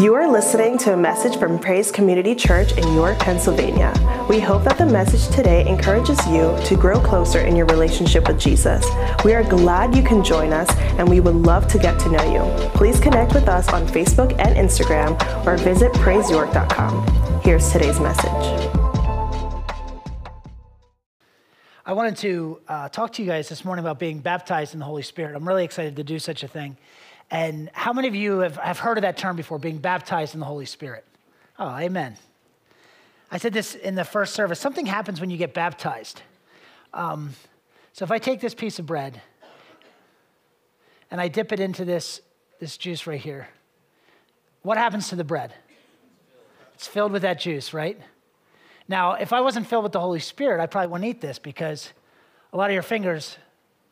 You are listening to a message from Praise Community Church in York, Pennsylvania. We hope that the message today encourages you to grow closer in your relationship with Jesus. We are glad you can join us and we would love to get to know you. Please connect with us on Facebook and Instagram or visit praiseyork.com. Here's today's message. I wanted to uh, talk to you guys this morning about being baptized in the Holy Spirit. I'm really excited to do such a thing. And how many of you have, have heard of that term before, being baptized in the Holy Spirit? Oh, amen. I said this in the first service. Something happens when you get baptized. Um, so if I take this piece of bread and I dip it into this, this juice right here, what happens to the bread? It's filled with that juice, right? Now, if I wasn't filled with the Holy Spirit, I probably wouldn't eat this because a lot of your fingers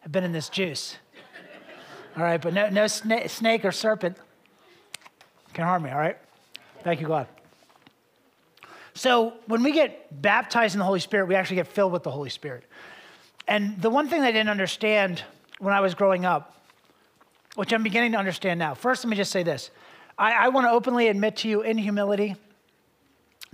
have been in this juice. All right, but no, no sna- snake or serpent can harm me, all right? Thank you, God. So when we get baptized in the Holy Spirit, we actually get filled with the Holy Spirit. And the one thing I didn't understand when I was growing up, which I'm beginning to understand now, first, let me just say this. I, I want to openly admit to you in humility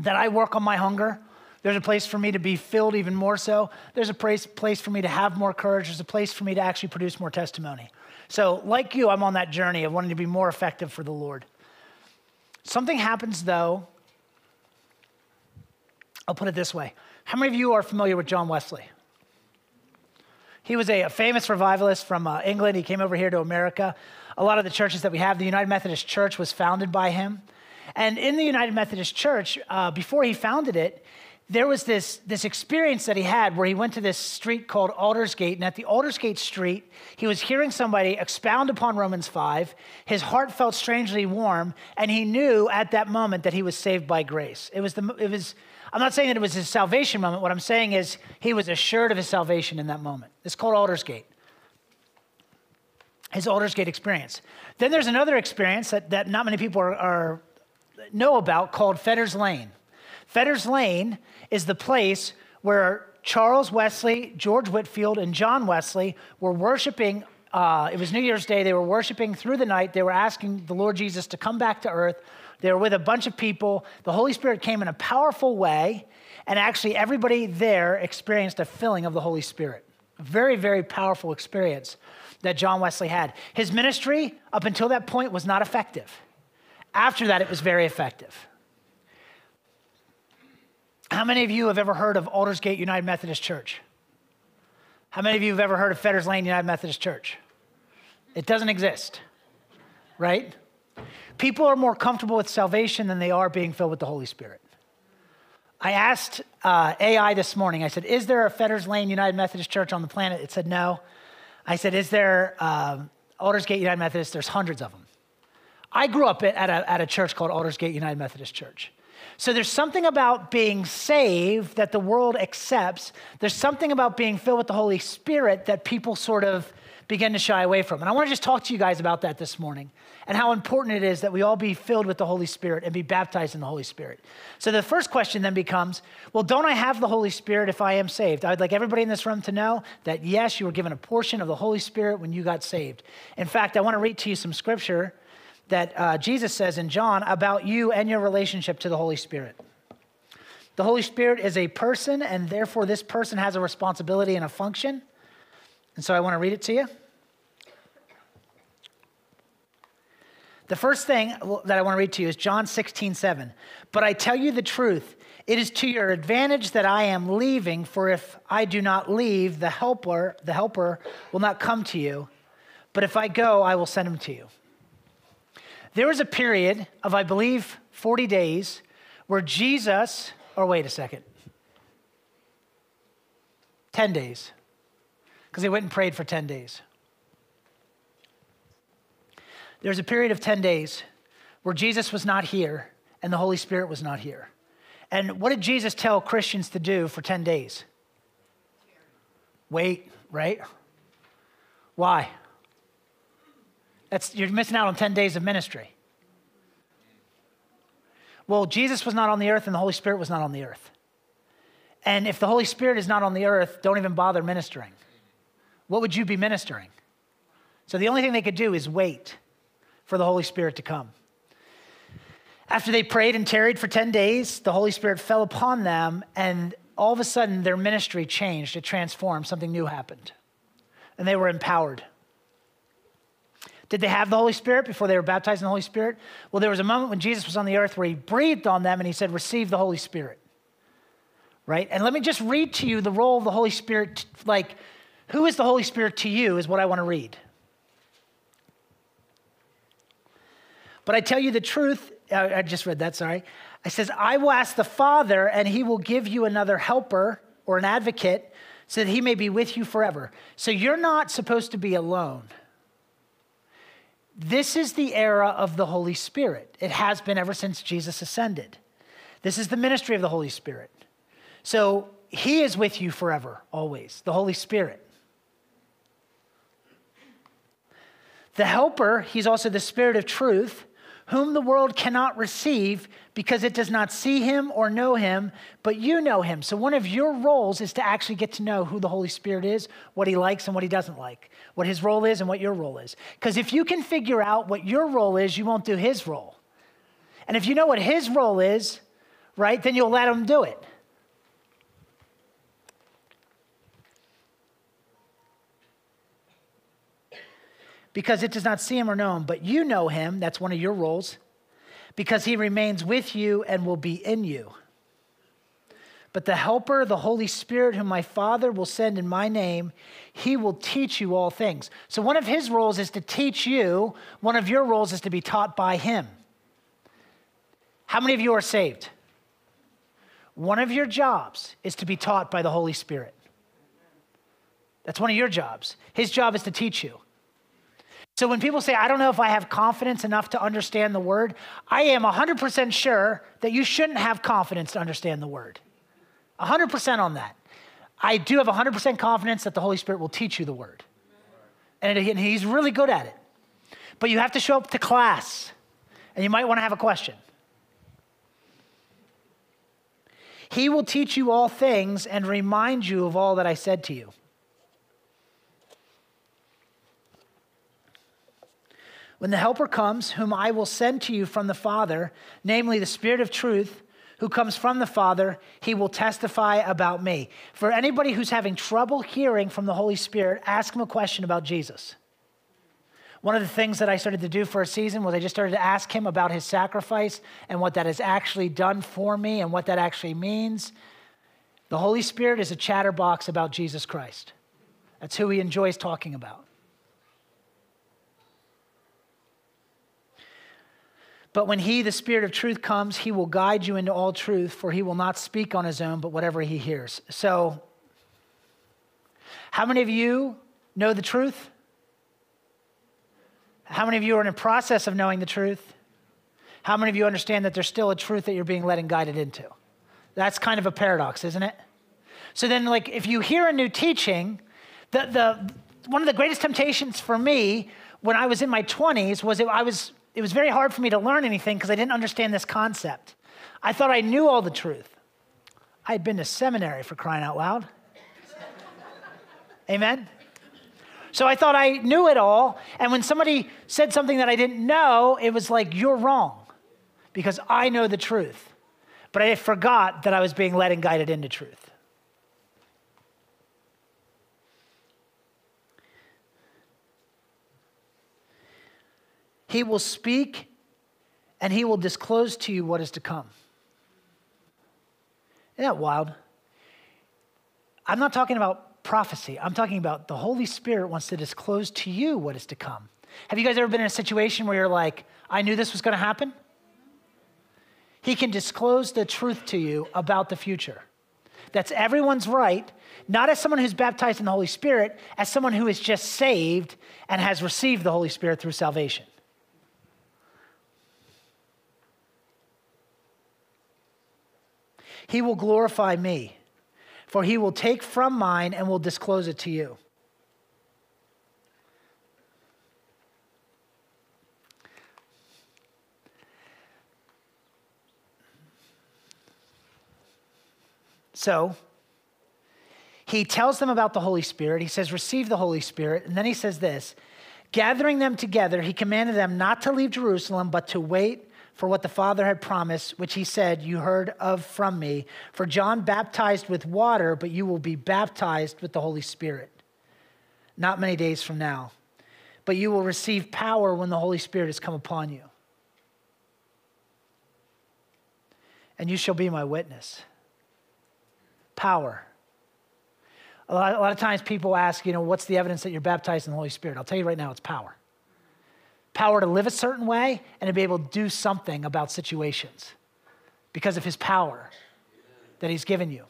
that I work on my hunger. There's a place for me to be filled even more so. There's a place, place for me to have more courage. There's a place for me to actually produce more testimony. So, like you, I'm on that journey of wanting to be more effective for the Lord. Something happens, though. I'll put it this way How many of you are familiar with John Wesley? He was a, a famous revivalist from uh, England. He came over here to America. A lot of the churches that we have, the United Methodist Church was founded by him. And in the United Methodist Church, uh, before he founded it, there was this, this experience that he had where he went to this street called Aldersgate. And at the Aldersgate Street, he was hearing somebody expound upon Romans 5. His heart felt strangely warm, and he knew at that moment that he was saved by grace. It was, the, it was I'm not saying that it was his salvation moment. What I'm saying is he was assured of his salvation in that moment. It's called Aldersgate. His Aldersgate experience. Then there's another experience that, that not many people are, are know about called Fetters Lane. Fetters Lane is the place where Charles Wesley, George Whitefield, and John Wesley were worshiping. Uh, it was New Year's Day. They were worshiping through the night. They were asking the Lord Jesus to come back to earth. They were with a bunch of people. The Holy Spirit came in a powerful way, and actually, everybody there experienced a filling of the Holy Spirit. Very, very powerful experience that John Wesley had. His ministry, up until that point, was not effective. After that, it was very effective. How many of you have ever heard of Aldersgate United Methodist Church? How many of you have ever heard of Fetters Lane United Methodist Church? It doesn't exist, right? People are more comfortable with salvation than they are being filled with the Holy Spirit. I asked uh, AI this morning, I said, Is there a Fetters Lane United Methodist Church on the planet? It said no. I said, Is there um, Aldersgate United Methodist? There's hundreds of them. I grew up at a, at a church called Aldersgate United Methodist Church. So there's something about being saved that the world accepts. There's something about being filled with the Holy Spirit that people sort of begin to shy away from. And I want to just talk to you guys about that this morning and how important it is that we all be filled with the Holy Spirit and be baptized in the Holy Spirit. So the first question then becomes well, don't I have the Holy Spirit if I am saved? I'd like everybody in this room to know that yes, you were given a portion of the Holy Spirit when you got saved. In fact, I want to read to you some scripture that uh, Jesus says in John about you and your relationship to the Holy Spirit. The Holy Spirit is a person, and therefore this person has a responsibility and a function. And so I want to read it to you. The first thing that I want to read to you is John 16, 7. But I tell you the truth, it is to your advantage that I am leaving, for if I do not leave, the helper, the helper will not come to you. But if I go, I will send him to you. There was a period of, I believe, 40 days where Jesus, or wait a second, 10 days, because he went and prayed for 10 days. There was a period of 10 days where Jesus was not here and the Holy Spirit was not here. And what did Jesus tell Christians to do for 10 days? Wait, right? Why? That's, you're missing out on 10 days of ministry. Well, Jesus was not on the earth and the Holy Spirit was not on the earth. And if the Holy Spirit is not on the earth, don't even bother ministering. What would you be ministering? So the only thing they could do is wait for the Holy Spirit to come. After they prayed and tarried for 10 days, the Holy Spirit fell upon them, and all of a sudden their ministry changed. It transformed. Something new happened. And they were empowered. Did they have the Holy Spirit before they were baptized in the Holy Spirit? Well, there was a moment when Jesus was on the earth where he breathed on them and he said, Receive the Holy Spirit. Right? And let me just read to you the role of the Holy Spirit. Like, who is the Holy Spirit to you is what I want to read. But I tell you the truth, I just read that, sorry. I says, I will ask the Father, and he will give you another helper or an advocate so that he may be with you forever. So you're not supposed to be alone. This is the era of the Holy Spirit. It has been ever since Jesus ascended. This is the ministry of the Holy Spirit. So he is with you forever, always, the Holy Spirit. The helper, he's also the Spirit of truth whom the world cannot receive because it does not see him or know him, but you know him. So, one of your roles is to actually get to know who the Holy Spirit is, what he likes and what he doesn't like, what his role is and what your role is. Because if you can figure out what your role is, you won't do his role. And if you know what his role is, right, then you'll let him do it. Because it does not see him or know him, but you know him. That's one of your roles, because he remains with you and will be in you. But the Helper, the Holy Spirit, whom my Father will send in my name, he will teach you all things. So, one of his roles is to teach you, one of your roles is to be taught by him. How many of you are saved? One of your jobs is to be taught by the Holy Spirit. That's one of your jobs. His job is to teach you. So when people say, I don't know if I have confidence enough to understand the word, I am 100% sure that you shouldn't have confidence to understand the word. 100% on that. I do have 100% confidence that the Holy Spirit will teach you the word. And he's really good at it. But you have to show up to class, and you might want to have a question. He will teach you all things and remind you of all that I said to you. When the Helper comes, whom I will send to you from the Father, namely the Spirit of truth, who comes from the Father, he will testify about me. For anybody who's having trouble hearing from the Holy Spirit, ask him a question about Jesus. One of the things that I started to do for a season was I just started to ask him about his sacrifice and what that has actually done for me and what that actually means. The Holy Spirit is a chatterbox about Jesus Christ. That's who he enjoys talking about. But when he, the Spirit of truth, comes, he will guide you into all truth, for he will not speak on his own, but whatever he hears. So, how many of you know the truth? How many of you are in a process of knowing the truth? How many of you understand that there's still a truth that you're being led and guided into? That's kind of a paradox, isn't it? So then, like, if you hear a new teaching, the, the, one of the greatest temptations for me when I was in my 20s was I was it was very hard for me to learn anything because I didn't understand this concept. I thought I knew all the truth. I had been to seminary for crying out loud. Amen? So I thought I knew it all. And when somebody said something that I didn't know, it was like, you're wrong because I know the truth. But I forgot that I was being led and guided into truth. He will speak and he will disclose to you what is to come. Isn't that wild? I'm not talking about prophecy. I'm talking about the Holy Spirit wants to disclose to you what is to come. Have you guys ever been in a situation where you're like, I knew this was going to happen? He can disclose the truth to you about the future. That's everyone's right, not as someone who's baptized in the Holy Spirit, as someone who is just saved and has received the Holy Spirit through salvation. He will glorify me, for he will take from mine and will disclose it to you. So, he tells them about the Holy Spirit. He says, Receive the Holy Spirit. And then he says this Gathering them together, he commanded them not to leave Jerusalem, but to wait for what the Father had promised, which he said, You heard of from me. For John baptized with water, but you will be baptized with the Holy Spirit. Not many days from now. But you will receive power when the Holy Spirit has come upon you. And you shall be my witness. Power. A lot, a lot of times people ask, you know, what's the evidence that you're baptized in the Holy Spirit? I'll tell you right now, it's power power to live a certain way and to be able to do something about situations because of his power that he's given you.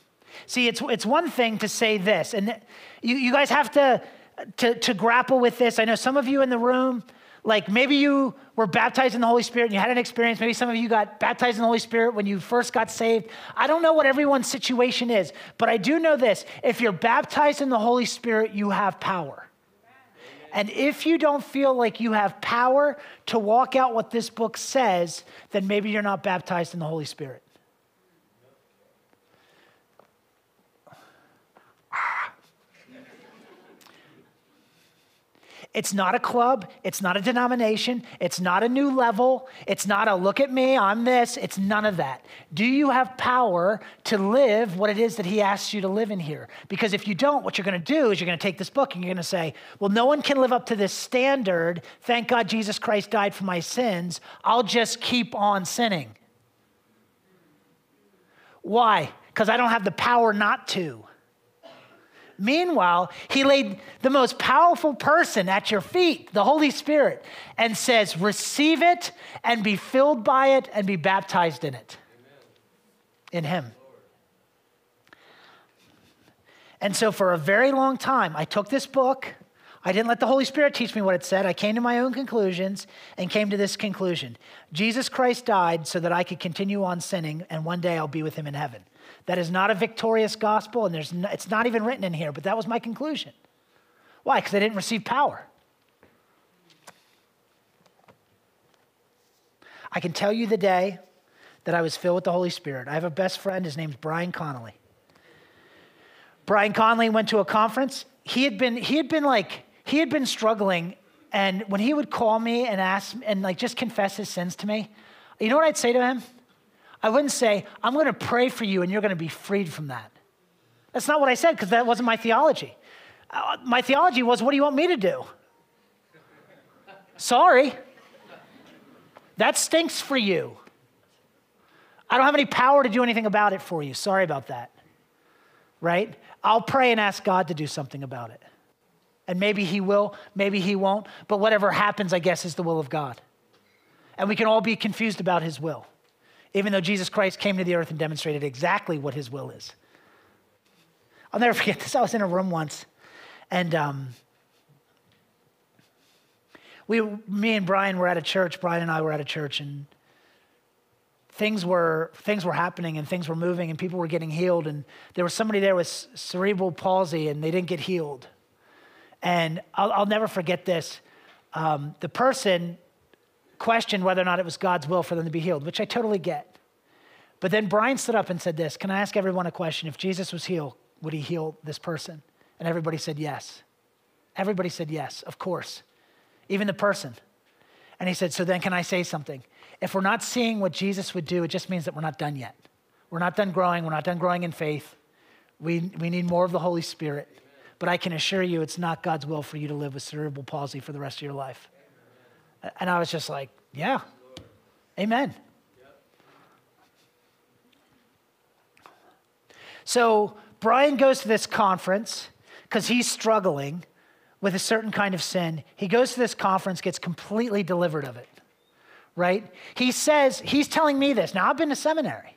See, it's, it's one thing to say this, and you, you guys have to, to, to grapple with this. I know some of you in the room, like maybe you were baptized in the Holy Spirit and you had an experience. Maybe some of you got baptized in the Holy Spirit when you first got saved. I don't know what everyone's situation is, but I do know this. If you're baptized in the Holy Spirit, you have power. And if you don't feel like you have power to walk out what this book says, then maybe you're not baptized in the Holy Spirit. It's not a club. It's not a denomination. It's not a new level. It's not a look at me, I'm this. It's none of that. Do you have power to live what it is that He asks you to live in here? Because if you don't, what you're going to do is you're going to take this book and you're going to say, well, no one can live up to this standard. Thank God Jesus Christ died for my sins. I'll just keep on sinning. Why? Because I don't have the power not to. Meanwhile, he laid the most powerful person at your feet, the Holy Spirit, and says, Receive it and be filled by it and be baptized in it. Amen. In him. And so, for a very long time, I took this book. I didn't let the Holy Spirit teach me what it said. I came to my own conclusions and came to this conclusion Jesus Christ died so that I could continue on sinning, and one day I'll be with him in heaven. That is not a victorious gospel, and there's no, it's not even written in here, but that was my conclusion. Why? Because I didn't receive power. I can tell you the day that I was filled with the Holy Spirit. I have a best friend, his name's Brian Connolly. Brian Connolly went to a conference. He had been, he had been like, he had been struggling, and when he would call me and ask and like just confess his sins to me, you know what I'd say to him? I wouldn't say, I'm going to pray for you and you're going to be freed from that. That's not what I said because that wasn't my theology. Uh, my theology was, what do you want me to do? Sorry. That stinks for you. I don't have any power to do anything about it for you. Sorry about that. Right? I'll pray and ask God to do something about it. And maybe He will, maybe He won't, but whatever happens, I guess, is the will of God. And we can all be confused about His will even though Jesus Christ came to the earth and demonstrated exactly what his will is. I'll never forget this. I was in a room once, and um, we, me and Brian were at a church. Brian and I were at a church, and things were things were happening, and things were moving, and people were getting healed. And there was somebody there with cerebral palsy, and they didn't get healed. And I'll, I'll never forget this. Um, the person questioned whether or not it was God's will for them to be healed, which I totally get. But then Brian stood up and said this Can I ask everyone a question? If Jesus was healed, would he heal this person? And everybody said yes. Everybody said yes, of course, even the person. And he said, So then can I say something? If we're not seeing what Jesus would do, it just means that we're not done yet. We're not done growing. We're not done growing in faith. We, we need more of the Holy Spirit. But I can assure you, it's not God's will for you to live with cerebral palsy for the rest of your life. And I was just like, yeah, amen. So Brian goes to this conference because he's struggling with a certain kind of sin. He goes to this conference, gets completely delivered of it, right? He says, he's telling me this. Now, I've been to seminary.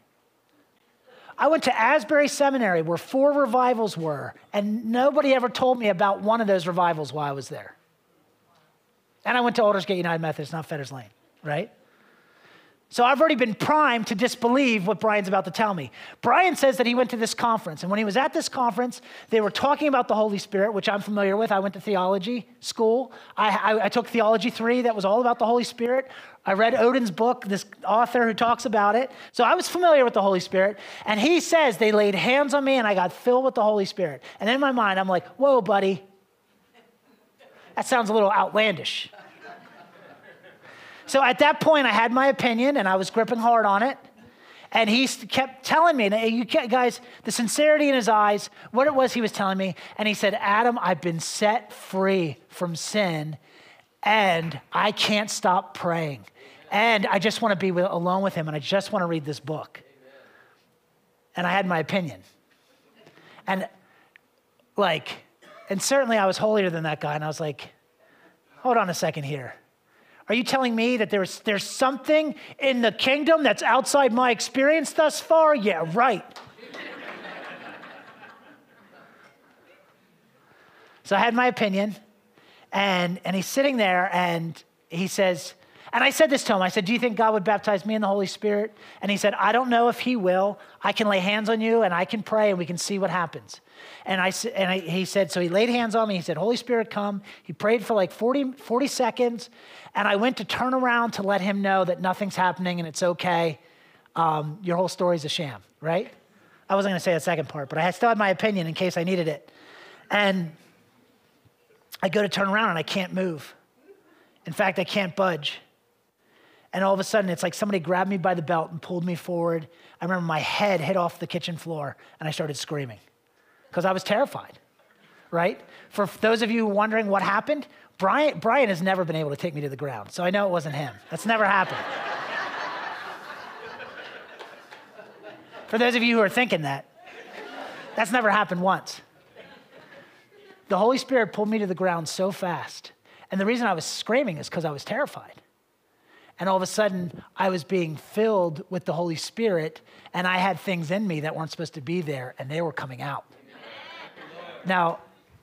I went to Asbury Seminary where four revivals were, and nobody ever told me about one of those revivals while I was there. And I went to Aldersgate United Methodist, not Fetters Lane, right? So I've already been primed to disbelieve what Brian's about to tell me. Brian says that he went to this conference, and when he was at this conference, they were talking about the Holy Spirit, which I'm familiar with. I went to theology school. I, I, I took theology three that was all about the Holy Spirit. I read Oden's book, this author who talks about it. So I was familiar with the Holy Spirit. And he says they laid hands on me and I got filled with the Holy Spirit. And in my mind, I'm like, whoa, buddy, that sounds a little outlandish. So at that point, I had my opinion and I was gripping hard on it. And he kept telling me, you guys, the sincerity in his eyes, what it was he was telling me. And he said, Adam, I've been set free from sin and I can't stop praying. And I just want to be with, alone with him and I just want to read this book. And I had my opinion. And like, and certainly I was holier than that guy. And I was like, hold on a second here. Are you telling me that there's, there's something in the kingdom that's outside my experience thus far? Yeah, right. so I had my opinion, and, and he's sitting there, and he says, and I said this to him I said, Do you think God would baptize me in the Holy Spirit? And he said, I don't know if he will. I can lay hands on you, and I can pray, and we can see what happens. And, I, and I, he said, So he laid hands on me. He said, Holy Spirit, come. He prayed for like 40, 40 seconds. And I went to turn around to let him know that nothing's happening and it's okay. Um, your whole story's a sham, right? I wasn't going to say the second part, but I still had my opinion in case I needed it. And I go to turn around and I can't move. In fact, I can't budge. And all of a sudden, it's like somebody grabbed me by the belt and pulled me forward. I remember my head hit off the kitchen floor and I started screaming because I was terrified, right? For those of you wondering what happened, Brian, Brian has never been able to take me to the ground, so I know it wasn't him. That's never happened. For those of you who are thinking that, that's never happened once. The Holy Spirit pulled me to the ground so fast. And the reason I was screaming is because I was terrified. And all of a sudden, I was being filled with the Holy Spirit, and I had things in me that weren't supposed to be there, and they were coming out. Now,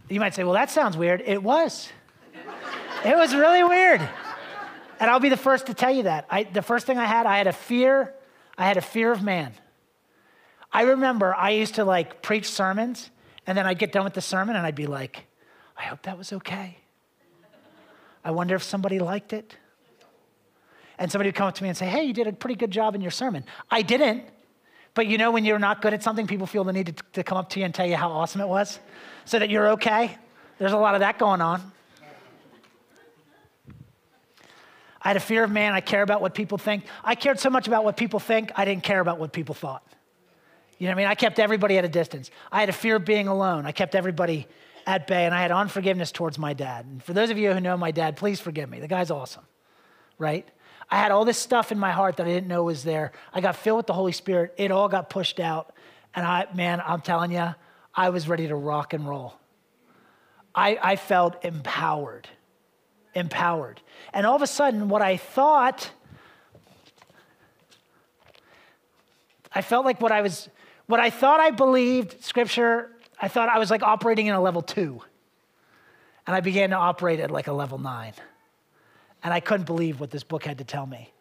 you might say, well, that sounds weird. It was. It was really weird. And I'll be the first to tell you that. I, the first thing I had, I had a fear, I had a fear of man. I remember I used to like preach sermons, and then I'd get done with the sermon and I'd be like, I hope that was okay. I wonder if somebody liked it. And somebody would come up to me and say, Hey, you did a pretty good job in your sermon. I didn't. But you know, when you're not good at something, people feel the need to, to come up to you and tell you how awesome it was so that you're okay. There's a lot of that going on. I had a fear of man. I care about what people think. I cared so much about what people think, I didn't care about what people thought. You know what I mean? I kept everybody at a distance. I had a fear of being alone. I kept everybody at bay, and I had unforgiveness towards my dad. And for those of you who know my dad, please forgive me. The guy's awesome, right? I had all this stuff in my heart that I didn't know was there. I got filled with the Holy Spirit. It all got pushed out. And I, man, I'm telling you, I was ready to rock and roll. I, I felt empowered empowered. And all of a sudden, what I thought, I felt like what I was, what I thought I believed, scripture, I thought I was like operating in a level two. And I began to operate at like a level nine. And I couldn't believe what this book had to tell me.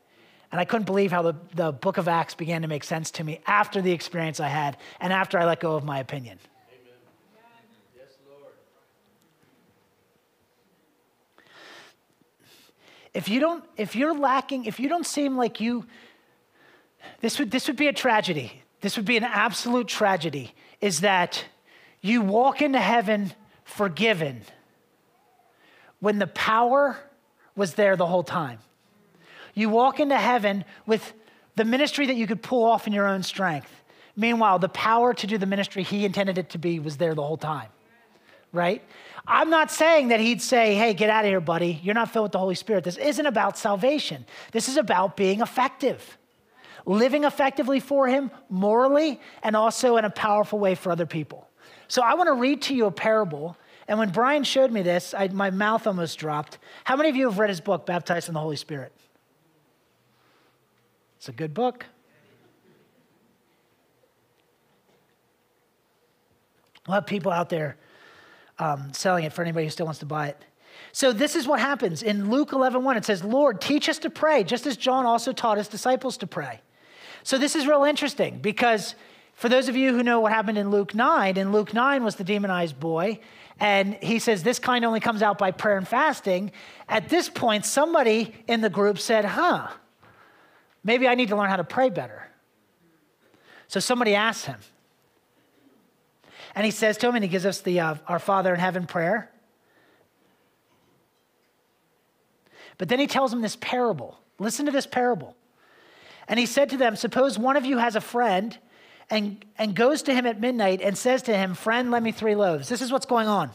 And I couldn't believe how the, the book of Acts began to make sense to me after the experience I had and after I let go of my opinion. Amen. Yes, Lord. If you don't, if you're lacking, if you don't seem like you, this would, this would be a tragedy. This would be an absolute tragedy, is that you walk into heaven forgiven when the power was there the whole time. You walk into heaven with the ministry that you could pull off in your own strength. Meanwhile, the power to do the ministry he intended it to be was there the whole time, right? I'm not saying that he'd say, hey, get out of here, buddy. You're not filled with the Holy Spirit. This isn't about salvation. This is about being effective, living effectively for him morally and also in a powerful way for other people. So I want to read to you a parable. And when Brian showed me this, I, my mouth almost dropped. How many of you have read his book, Baptized in the Holy Spirit? It's a good book. We'll have people out there um, selling it for anybody who still wants to buy it. So this is what happens in Luke 11, 1. It says, Lord, teach us to pray, just as John also taught his disciples to pray. So this is real interesting because for those of you who know what happened in Luke 9, in Luke 9 was the demonized boy, and he says this kind only comes out by prayer and fasting. At this point, somebody in the group said, huh, maybe I need to learn how to pray better. So somebody asked him, and he says to him, and he gives us the uh, Our Father in Heaven prayer. But then he tells him this parable. Listen to this parable. And he said to them, Suppose one of you has a friend and, and goes to him at midnight and says to him, Friend, lend me three loaves. This is what's going on.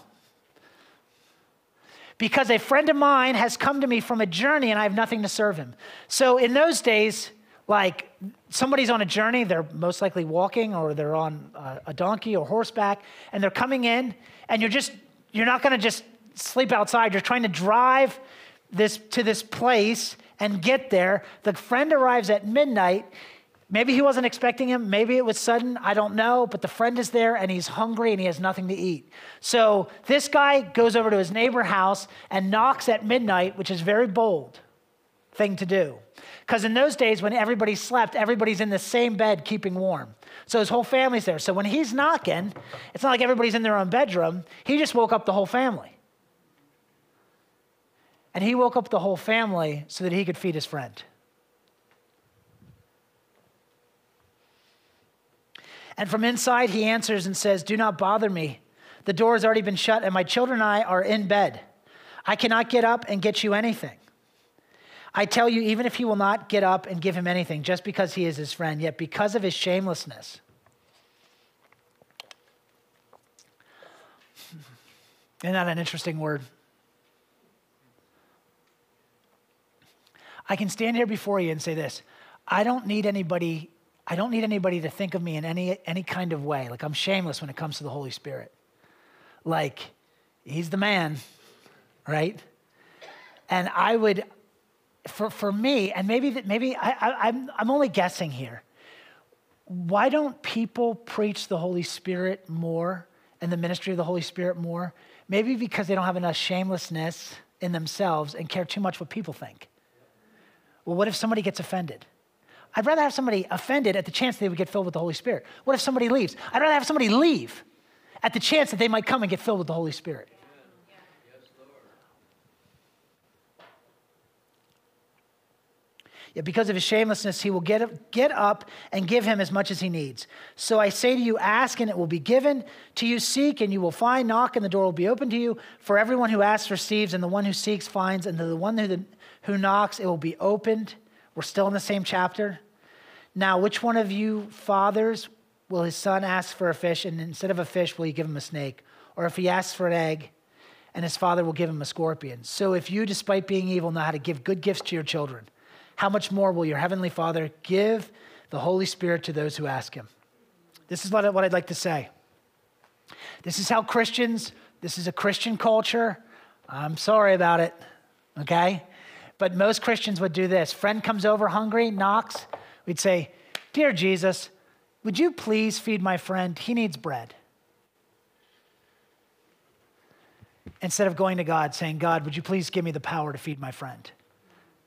Because a friend of mine has come to me from a journey and I have nothing to serve him. So in those days, like somebody's on a journey, they're most likely walking or they're on a donkey or horseback, and they're coming in, and you're just, you're not gonna just sleep outside. You're trying to drive this to this place and get there. The friend arrives at midnight. Maybe he wasn't expecting him. Maybe it was sudden. I don't know. But the friend is there and he's hungry and he has nothing to eat. So this guy goes over to his neighbor's house and knocks at midnight, which is very bold thing to do. Because in those days, when everybody slept, everybody's in the same bed keeping warm. So his whole family's there. So when he's knocking, it's not like everybody's in their own bedroom. He just woke up the whole family. And he woke up the whole family so that he could feed his friend. And from inside, he answers and says, Do not bother me. The door has already been shut, and my children and I are in bed. I cannot get up and get you anything. I tell you, even if he will not get up and give him anything just because he is his friend, yet because of his shamelessness, isn't that an interesting word? I can stand here before you and say this I don't need anybody. I don't need anybody to think of me in any, any kind of way. Like I'm shameless when it comes to the Holy Spirit. Like, he's the man, right? And I would, for, for me, and maybe that maybe I, I, I'm I'm only guessing here. Why don't people preach the Holy Spirit more and the ministry of the Holy Spirit more? Maybe because they don't have enough shamelessness in themselves and care too much what people think. Well, what if somebody gets offended? I'd rather have somebody offended at the chance they would get filled with the Holy Spirit. What if somebody leaves? I'd rather have somebody leave at the chance that they might come and get filled with the Holy Spirit. Yet because of his shamelessness, he will get, get up and give him as much as he needs. So I say to you, ask and it will be given to you, seek and you will find, knock and the door will be open to you. For everyone who asks receives, and the one who seeks finds, and the one who, who knocks it will be opened. We're still in the same chapter. Now, which one of you fathers will his son ask for a fish, and instead of a fish, will he give him a snake? Or if he asks for an egg, and his father will give him a scorpion? So if you, despite being evil, know how to give good gifts to your children, how much more will your heavenly Father give the Holy Spirit to those who ask him? This is what I'd like to say. This is how Christians, this is a Christian culture. I'm sorry about it, okay? But most Christians would do this. Friend comes over hungry, knocks. We'd say, Dear Jesus, would you please feed my friend? He needs bread. Instead of going to God saying, God, would you please give me the power to feed my friend?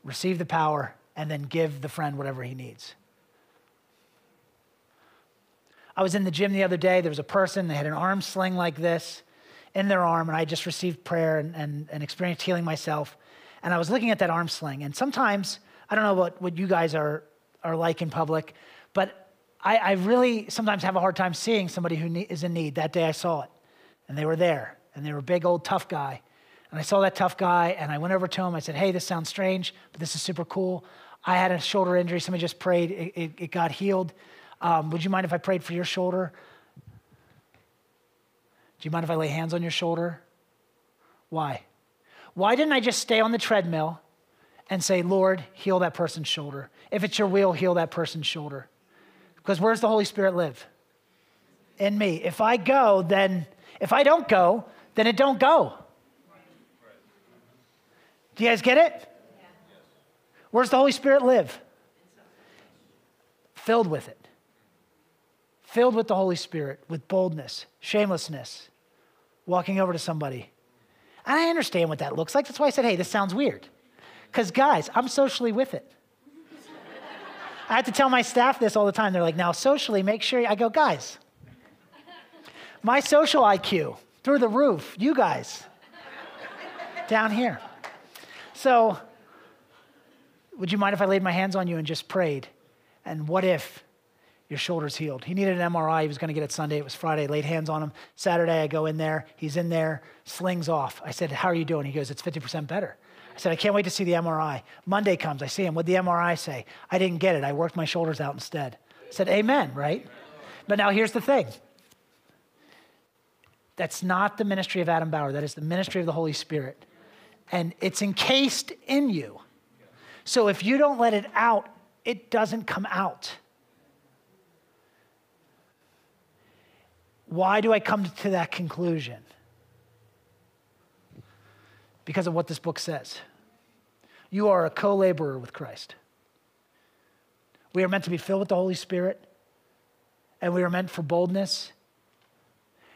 Receive the power and then give the friend whatever he needs. I was in the gym the other day. There was a person, they had an arm sling like this in their arm, and I just received prayer and, and, and experienced healing myself. And I was looking at that arm sling. And sometimes, I don't know what, what you guys are, are like in public, but I, I really sometimes have a hard time seeing somebody who is in need. That day I saw it, and they were there, and they were a big old tough guy. And I saw that tough guy, and I went over to him. I said, Hey, this sounds strange, but this is super cool. I had a shoulder injury. Somebody just prayed, it, it, it got healed. Um, would you mind if I prayed for your shoulder? Do you mind if I lay hands on your shoulder? Why? Why didn't I just stay on the treadmill and say, Lord, heal that person's shoulder? If it's your will, heal that person's shoulder. Because where's the Holy Spirit live? In me. If I go, then, if I don't go, then it don't go. Do you guys get it? Where's the Holy Spirit live? Filled with it. Filled with the Holy Spirit, with boldness, shamelessness, walking over to somebody. And I understand what that looks like. That's why I said, hey, this sounds weird. Because, guys, I'm socially with it. I have to tell my staff this all the time. They're like, now, socially, make sure. I go, guys, my social IQ through the roof, you guys, down here. So, would you mind if I laid my hands on you and just prayed? And what if your shoulder's healed? He needed an MRI. He was going to get it Sunday. It was Friday. Laid hands on him. Saturday, I go in there. He's in there, slings off. I said, How are you doing? He goes, It's 50% better. I said, I can't wait to see the MRI. Monday comes, I see him. What'd the MRI say? I didn't get it. I worked my shoulders out instead. I said, Amen, right? But now here's the thing that's not the ministry of Adam Bauer, that is the ministry of the Holy Spirit. And it's encased in you. So if you don't let it out, it doesn't come out. Why do I come to that conclusion? Because of what this book says. You are a co laborer with Christ. We are meant to be filled with the Holy Spirit, and we are meant for boldness,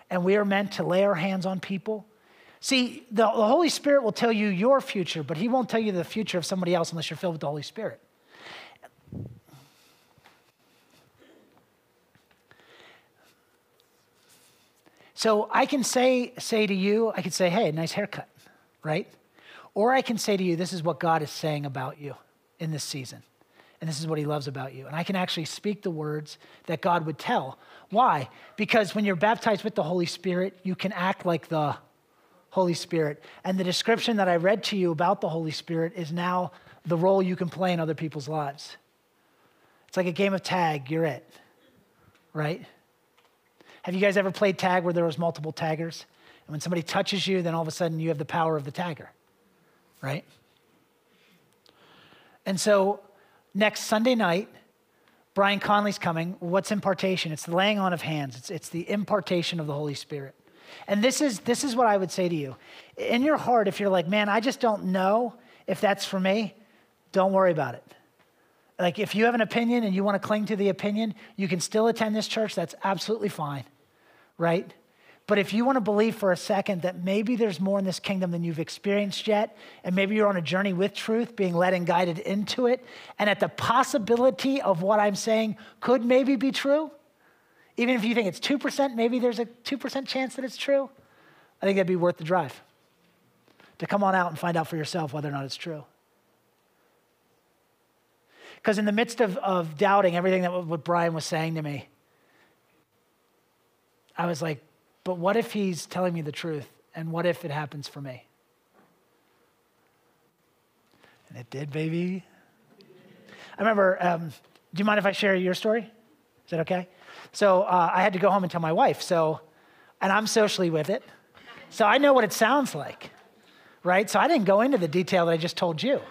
and we are meant to lay our hands on people. See, the, the Holy Spirit will tell you your future, but He won't tell you the future of somebody else unless you're filled with the Holy Spirit. So I can say, say to you, I could say, hey, nice haircut, right? Or I can say to you, this is what God is saying about you in this season. And this is what he loves about you. And I can actually speak the words that God would tell. Why? Because when you're baptized with the Holy Spirit, you can act like the Holy Spirit. And the description that I read to you about the Holy Spirit is now the role you can play in other people's lives. It's like a game of tag, you're it, right? Have you guys ever played tag where there was multiple taggers? And when somebody touches you, then all of a sudden you have the power of the tagger, right? And so next Sunday night, Brian Conley's coming. What's impartation? It's the laying on of hands. It's, it's the impartation of the Holy Spirit. And this is, this is what I would say to you. In your heart, if you're like, man, I just don't know if that's for me, don't worry about it. Like, if you have an opinion and you want to cling to the opinion, you can still attend this church. That's absolutely fine, right? But if you want to believe for a second that maybe there's more in this kingdom than you've experienced yet, and maybe you're on a journey with truth, being led and guided into it, and at the possibility of what I'm saying could maybe be true, even if you think it's 2%, maybe there's a 2% chance that it's true, I think that'd be worth the drive to come on out and find out for yourself whether or not it's true. Because in the midst of, of doubting everything that what Brian was saying to me, I was like, but what if he's telling me the truth? And what if it happens for me? And it did, baby. I remember, um, do you mind if I share your story? Is that okay? So uh, I had to go home and tell my wife. So, and I'm socially with it. So I know what it sounds like, right? So I didn't go into the detail that I just told you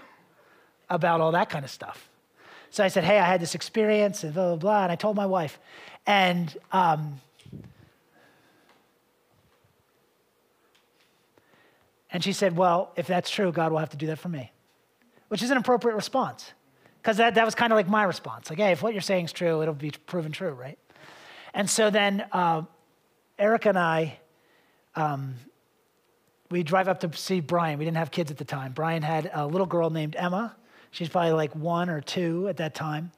about all that kind of stuff. So I said, hey, I had this experience and blah, blah, blah. And I told my wife. And um, and she said, well, if that's true, God will have to do that for me, which is an appropriate response. Because that, that was kind of like my response. Like, hey, if what you're saying is true, it'll be proven true, right? And so then uh, Erica and I, um, we drive up to see Brian. We didn't have kids at the time. Brian had a little girl named Emma She's probably like one or two at that time.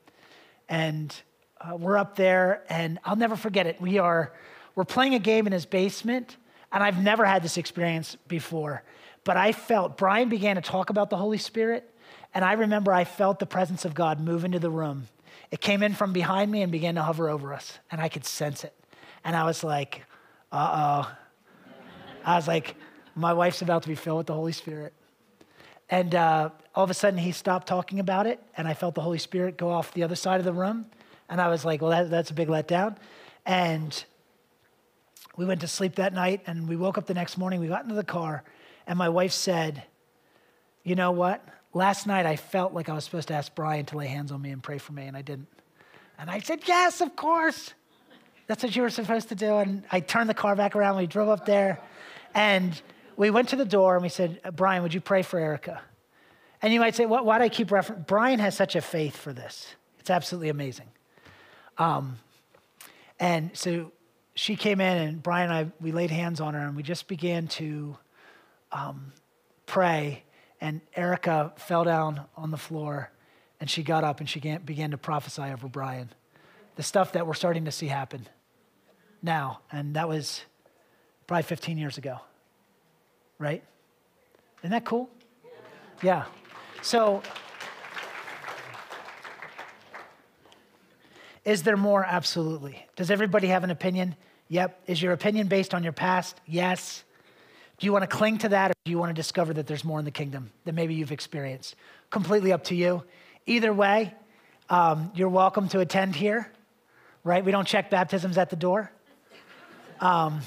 And uh, we're up there, and I'll never forget it. We are, we're playing a game in his basement, and I've never had this experience before. But I felt, Brian began to talk about the Holy Spirit, and I remember I felt the presence of God move into the room. It came in from behind me and began to hover over us, and I could sense it. And I was like, uh oh. I was like, my wife's about to be filled with the Holy Spirit. And uh, all of a sudden, he stopped talking about it, and I felt the Holy Spirit go off the other side of the room. And I was like, well, that, that's a big letdown. And we went to sleep that night, and we woke up the next morning. We got into the car, and my wife said, You know what? Last night, I felt like I was supposed to ask Brian to lay hands on me and pray for me, and I didn't. And I said, Yes, of course. That's what you were supposed to do. And I turned the car back around. We drove up there, and we went to the door and we said, Brian, would you pray for Erica? And you might say, why do I keep referencing? Brian has such a faith for this. It's absolutely amazing. Um, and so she came in, and Brian and I, we laid hands on her, and we just began to um, pray. And Erica fell down on the floor, and she got up and she began to prophesy over Brian. The stuff that we're starting to see happen now. And that was probably 15 years ago right? Isn't that cool? Yeah. So, is there more? Absolutely. Does everybody have an opinion? Yep. Is your opinion based on your past? Yes. Do you want to cling to that or do you want to discover that there's more in the kingdom that maybe you've experienced? Completely up to you. Either way, um, you're welcome to attend here, right? We don't check baptisms at the door. Um,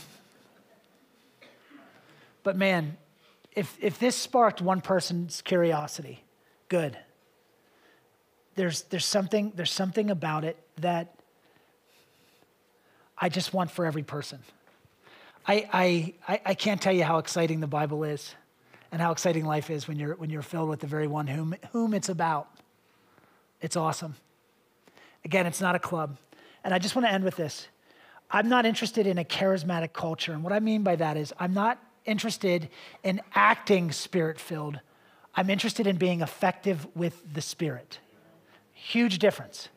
but man, if, if this sparked one person's curiosity, good. There's, there's, something, there's something about it that I just want for every person. I, I, I can't tell you how exciting the Bible is and how exciting life is when you're, when you're filled with the very one whom, whom it's about. It's awesome. Again, it's not a club. And I just want to end with this. I'm not interested in a charismatic culture. And what I mean by that is, I'm not interested in acting spirit filled. I'm interested in being effective with the Spirit. Huge difference.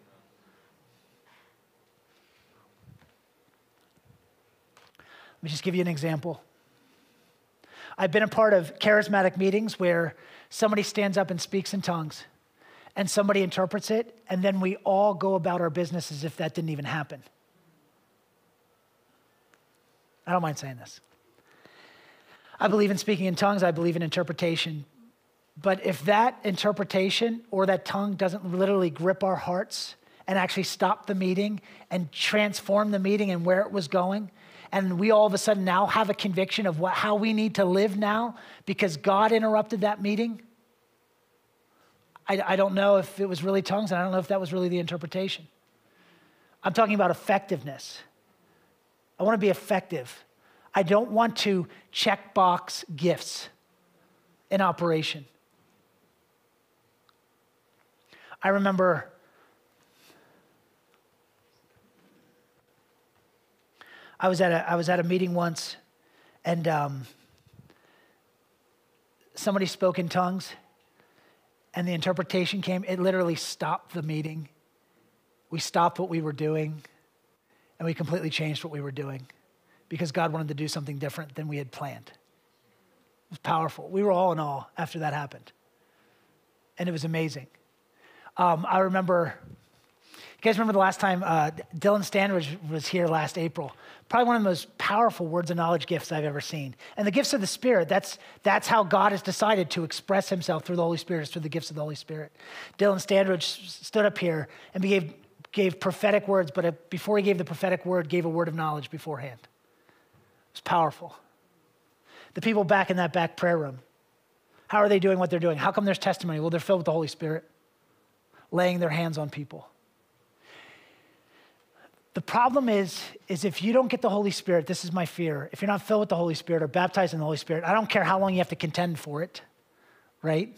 Let me just give you an example. I've been a part of charismatic meetings where somebody stands up and speaks in tongues and somebody interprets it, and then we all go about our business as if that didn't even happen. I don't mind saying this. I believe in speaking in tongues, I believe in interpretation. But if that interpretation or that tongue doesn't literally grip our hearts and actually stop the meeting and transform the meeting and where it was going, and we all of a sudden now have a conviction of what, how we need to live now because God interrupted that meeting, I, I don't know if it was really tongues, and I don't know if that was really the interpretation. I'm talking about effectiveness. I want to be effective. I don't want to check box gifts in operation. I remember I was at a, I was at a meeting once, and um, somebody spoke in tongues, and the interpretation came. It literally stopped the meeting. We stopped what we were doing, and we completely changed what we were doing because God wanted to do something different than we had planned. It was powerful. We were all in awe after that happened, and it was amazing. Um, I remember you guys remember the last time uh, Dylan Standridge was here last April? Probably one of the most powerful words of knowledge gifts I've ever seen. And the gifts of the Spirit, that's, that's how God has decided to express himself through the Holy Spirit, through the gifts of the Holy Spirit. Dylan Standridge stood up here and gave, gave prophetic words, but before he gave the prophetic word, gave a word of knowledge beforehand. It was powerful. The people back in that back prayer room, how are they doing what they're doing? How come there's testimony? Well, they're filled with the Holy Spirit, laying their hands on people. The problem is, is if you don't get the Holy Spirit, this is my fear. If you're not filled with the Holy Spirit or baptized in the Holy Spirit, I don't care how long you have to contend for it, right?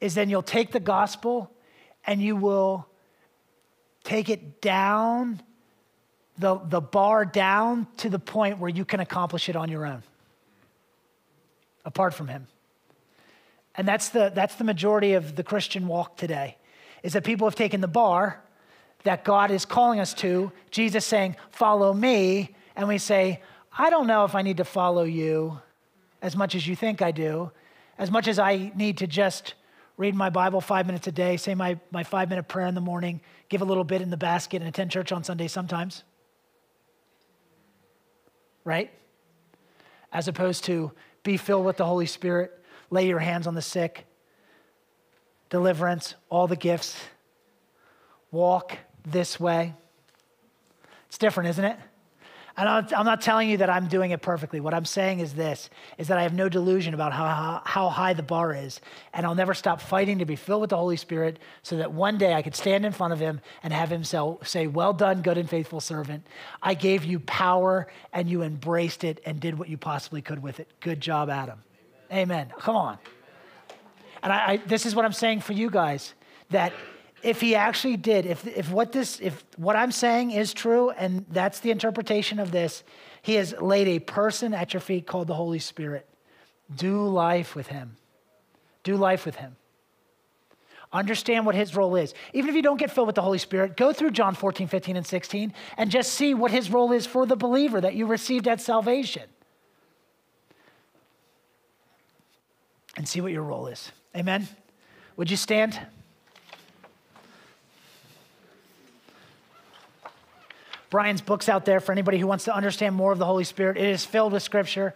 Is then you'll take the gospel and you will take it down, the, the bar down to the point where you can accomplish it on your own, apart from Him. And that's the, that's the majority of the Christian walk today, is that people have taken the bar that God is calling us to, Jesus saying, Follow me. And we say, I don't know if I need to follow you as much as you think I do, as much as I need to just read my Bible five minutes a day, say my, my five minute prayer in the morning, give a little bit in the basket, and attend church on Sunday sometimes. Right? As opposed to be filled with the Holy Spirit, lay your hands on the sick, deliverance, all the gifts, walk this way. It's different, isn't it? I'm not telling you that I'm doing it perfectly. What I'm saying is this, is that I have no delusion about how, how high the bar is. And I'll never stop fighting to be filled with the Holy Spirit so that one day I could stand in front of him and have him say, well done, good and faithful servant. I gave you power and you embraced it and did what you possibly could with it. Good job, Adam. Amen. Come on. And I, I, this is what I'm saying for you guys, that if he actually did, if, if what this, if what I'm saying is true, and that's the interpretation of this, he has laid a person at your feet called the Holy Spirit. Do life with him. Do life with him. Understand what his role is. Even if you don't get filled with the Holy Spirit, go through John 14, 15, and 16 and just see what his role is for the believer that you received at salvation. And see what your role is. Amen? Would you stand? Brian's book's out there for anybody who wants to understand more of the Holy Spirit. It is filled with scripture.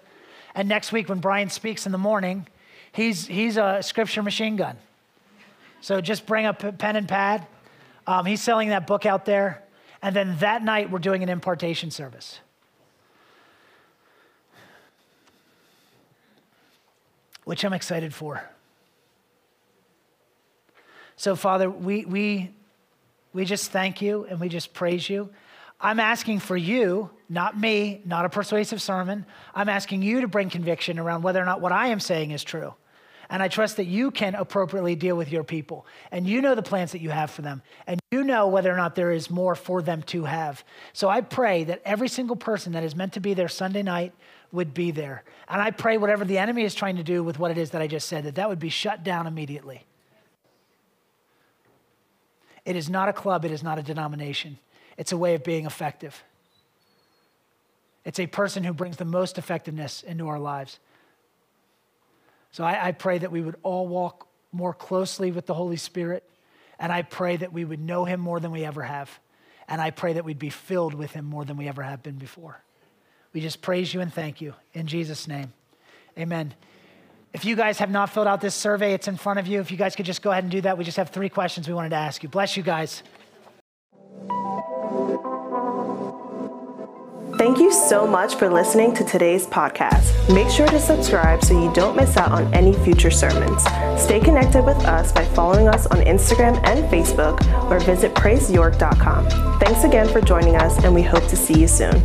And next week, when Brian speaks in the morning, he's, he's a scripture machine gun. So just bring a pen and pad. Um, he's selling that book out there. And then that night, we're doing an impartation service. Which I'm excited for. So, Father, we, we, we just thank you and we just praise you. I'm asking for you, not me, not a persuasive sermon. I'm asking you to bring conviction around whether or not what I am saying is true. And I trust that you can appropriately deal with your people. And you know the plans that you have for them. And you know whether or not there is more for them to have. So I pray that every single person that is meant to be there Sunday night would be there. And I pray whatever the enemy is trying to do with what it is that I just said, that that would be shut down immediately. It is not a club, it is not a denomination. It's a way of being effective. It's a person who brings the most effectiveness into our lives. So I, I, pray that we would all walk more closely with the Holy Spirit. And I pray that we would know him more than we ever have. And I pray that we'd be filled with him more than we ever have been before. We just praise you and thank you. In Jesus' name, amen. If you guys have not filled out this survey, it's in front of you. If you guys could just go ahead and do that, we just have three questions we wanted to ask you. Bless you guys. Thank you so much for listening to today's podcast. Make sure to subscribe so you don't miss out on any future sermons. Stay connected with us by following us on Instagram and Facebook or visit praiseyork.com. Thanks again for joining us, and we hope to see you soon.